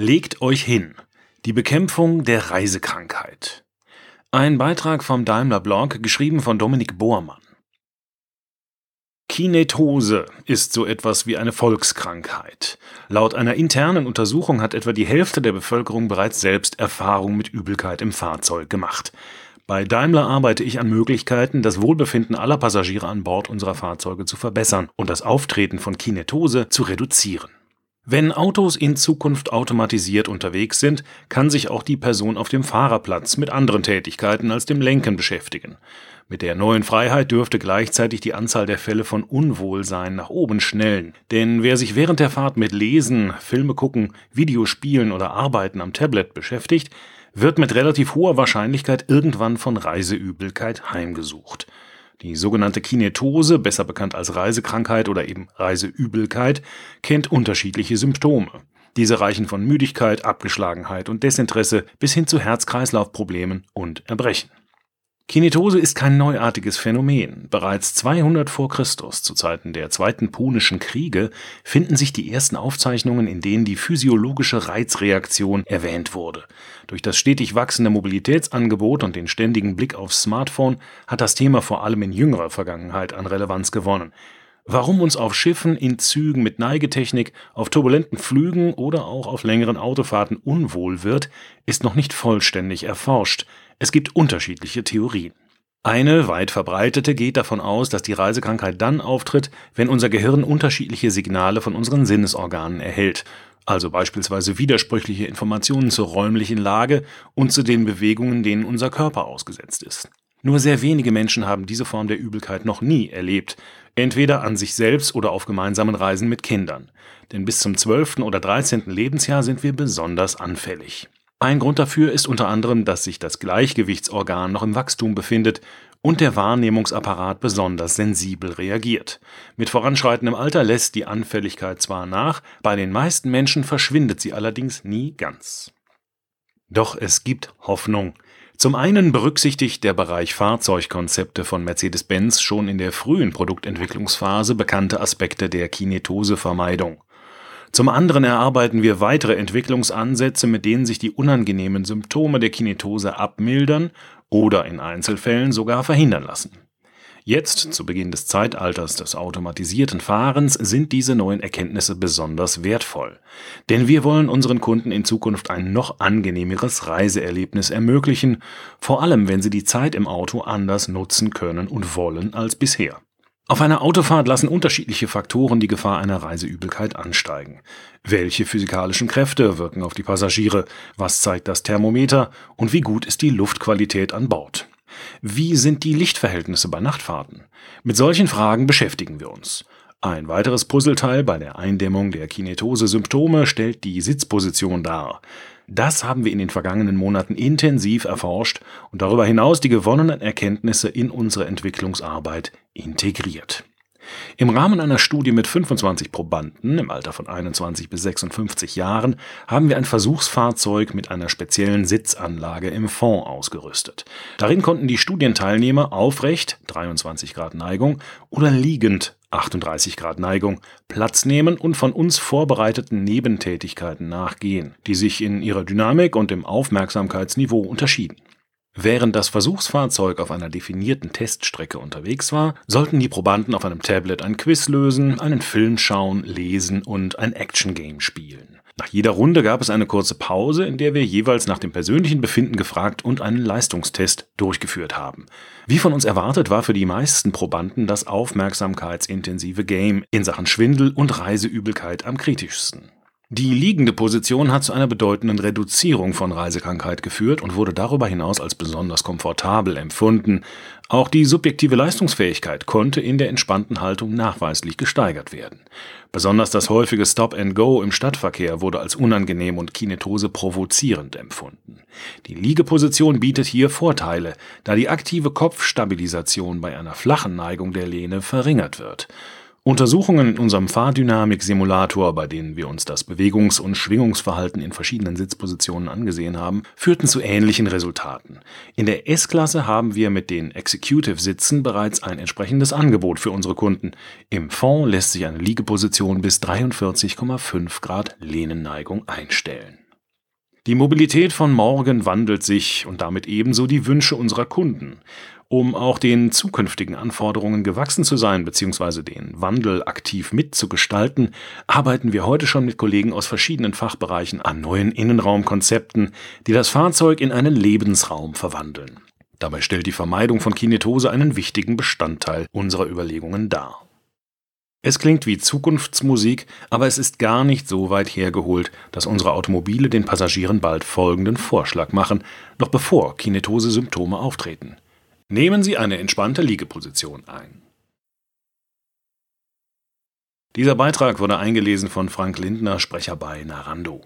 Legt euch hin. Die Bekämpfung der Reisekrankheit. Ein Beitrag vom Daimler Blog, geschrieben von Dominik Bohrmann. Kinetose ist so etwas wie eine Volkskrankheit. Laut einer internen Untersuchung hat etwa die Hälfte der Bevölkerung bereits selbst Erfahrung mit Übelkeit im Fahrzeug gemacht. Bei Daimler arbeite ich an Möglichkeiten, das Wohlbefinden aller Passagiere an Bord unserer Fahrzeuge zu verbessern und das Auftreten von Kinetose zu reduzieren. Wenn Autos in Zukunft automatisiert unterwegs sind, kann sich auch die Person auf dem Fahrerplatz mit anderen Tätigkeiten als dem Lenken beschäftigen. Mit der neuen Freiheit dürfte gleichzeitig die Anzahl der Fälle von Unwohlsein nach oben schnellen. Denn wer sich während der Fahrt mit Lesen, Filme gucken, Videospielen oder Arbeiten am Tablet beschäftigt, wird mit relativ hoher Wahrscheinlichkeit irgendwann von Reiseübelkeit heimgesucht. Die sogenannte Kinetose, besser bekannt als Reisekrankheit oder eben Reiseübelkeit, kennt unterschiedliche Symptome. Diese reichen von Müdigkeit, Abgeschlagenheit und Desinteresse bis hin zu Herz-Kreislauf-Problemen und Erbrechen. Kinetose ist kein neuartiges Phänomen. Bereits 200 vor Christus, zu Zeiten der Zweiten Punischen Kriege, finden sich die ersten Aufzeichnungen, in denen die physiologische Reizreaktion erwähnt wurde. Durch das stetig wachsende Mobilitätsangebot und den ständigen Blick aufs Smartphone hat das Thema vor allem in jüngerer Vergangenheit an Relevanz gewonnen. Warum uns auf Schiffen, in Zügen mit Neigetechnik, auf turbulenten Flügen oder auch auf längeren Autofahrten unwohl wird, ist noch nicht vollständig erforscht. Es gibt unterschiedliche Theorien. Eine weit verbreitete geht davon aus, dass die Reisekrankheit dann auftritt, wenn unser Gehirn unterschiedliche Signale von unseren Sinnesorganen erhält, also beispielsweise widersprüchliche Informationen zur räumlichen Lage und zu den Bewegungen, denen unser Körper ausgesetzt ist. Nur sehr wenige Menschen haben diese Form der Übelkeit noch nie erlebt, entweder an sich selbst oder auf gemeinsamen Reisen mit Kindern. Denn bis zum 12. oder 13. Lebensjahr sind wir besonders anfällig. Ein Grund dafür ist unter anderem, dass sich das Gleichgewichtsorgan noch im Wachstum befindet und der Wahrnehmungsapparat besonders sensibel reagiert. Mit voranschreitendem Alter lässt die Anfälligkeit zwar nach, bei den meisten Menschen verschwindet sie allerdings nie ganz. Doch es gibt Hoffnung. Zum einen berücksichtigt der Bereich Fahrzeugkonzepte von Mercedes-Benz schon in der frühen Produktentwicklungsphase bekannte Aspekte der Kinetosevermeidung. Zum anderen erarbeiten wir weitere Entwicklungsansätze, mit denen sich die unangenehmen Symptome der Kinetose abmildern oder in Einzelfällen sogar verhindern lassen. Jetzt, zu Beginn des Zeitalters des automatisierten Fahrens, sind diese neuen Erkenntnisse besonders wertvoll. Denn wir wollen unseren Kunden in Zukunft ein noch angenehmeres Reiseerlebnis ermöglichen, vor allem wenn sie die Zeit im Auto anders nutzen können und wollen als bisher. Auf einer Autofahrt lassen unterschiedliche Faktoren die Gefahr einer Reiseübelkeit ansteigen. Welche physikalischen Kräfte wirken auf die Passagiere? Was zeigt das Thermometer? Und wie gut ist die Luftqualität an Bord? Wie sind die Lichtverhältnisse bei Nachtfahrten? Mit solchen Fragen beschäftigen wir uns. Ein weiteres Puzzleteil bei der Eindämmung der Kinetose-Symptome stellt die Sitzposition dar. Das haben wir in den vergangenen Monaten intensiv erforscht und darüber hinaus die gewonnenen Erkenntnisse in unsere Entwicklungsarbeit integriert. Im Rahmen einer Studie mit 25 Probanden im Alter von 21 bis 56 Jahren haben wir ein Versuchsfahrzeug mit einer speziellen Sitzanlage im Fond ausgerüstet. Darin konnten die Studienteilnehmer aufrecht 23 Grad Neigung oder liegend 38 Grad Neigung Platz nehmen und von uns vorbereiteten Nebentätigkeiten nachgehen, die sich in ihrer Dynamik und im Aufmerksamkeitsniveau unterschieden. Während das Versuchsfahrzeug auf einer definierten Teststrecke unterwegs war, sollten die Probanden auf einem Tablet ein Quiz lösen, einen Film schauen, lesen und ein Action-Game spielen. Nach jeder Runde gab es eine kurze Pause, in der wir jeweils nach dem persönlichen Befinden gefragt und einen Leistungstest durchgeführt haben. Wie von uns erwartet, war für die meisten Probanden das aufmerksamkeitsintensive Game in Sachen Schwindel und Reiseübelkeit am kritischsten. Die liegende Position hat zu einer bedeutenden Reduzierung von Reisekrankheit geführt und wurde darüber hinaus als besonders komfortabel empfunden. Auch die subjektive Leistungsfähigkeit konnte in der entspannten Haltung nachweislich gesteigert werden. Besonders das häufige Stop and Go im Stadtverkehr wurde als unangenehm und Kinetose provozierend empfunden. Die Liegeposition bietet hier Vorteile, da die aktive Kopfstabilisation bei einer flachen Neigung der Lehne verringert wird. Untersuchungen in unserem Fahrdynamik-Simulator, bei denen wir uns das Bewegungs- und Schwingungsverhalten in verschiedenen Sitzpositionen angesehen haben, führten zu ähnlichen Resultaten. In der S-Klasse haben wir mit den Executive-Sitzen bereits ein entsprechendes Angebot für unsere Kunden. Im Fond lässt sich eine Liegeposition bis 43,5 Grad Lehnenneigung einstellen. Die Mobilität von morgen wandelt sich und damit ebenso die Wünsche unserer Kunden. Um auch den zukünftigen Anforderungen gewachsen zu sein bzw. den Wandel aktiv mitzugestalten, arbeiten wir heute schon mit Kollegen aus verschiedenen Fachbereichen an neuen Innenraumkonzepten, die das Fahrzeug in einen Lebensraum verwandeln. Dabei stellt die Vermeidung von Kinetose einen wichtigen Bestandteil unserer Überlegungen dar. Es klingt wie Zukunftsmusik, aber es ist gar nicht so weit hergeholt, dass unsere Automobile den Passagieren bald folgenden Vorschlag machen, noch bevor Kinetose-Symptome auftreten. Nehmen Sie eine entspannte Liegeposition ein. Dieser Beitrag wurde eingelesen von Frank Lindner, Sprecher bei Narando.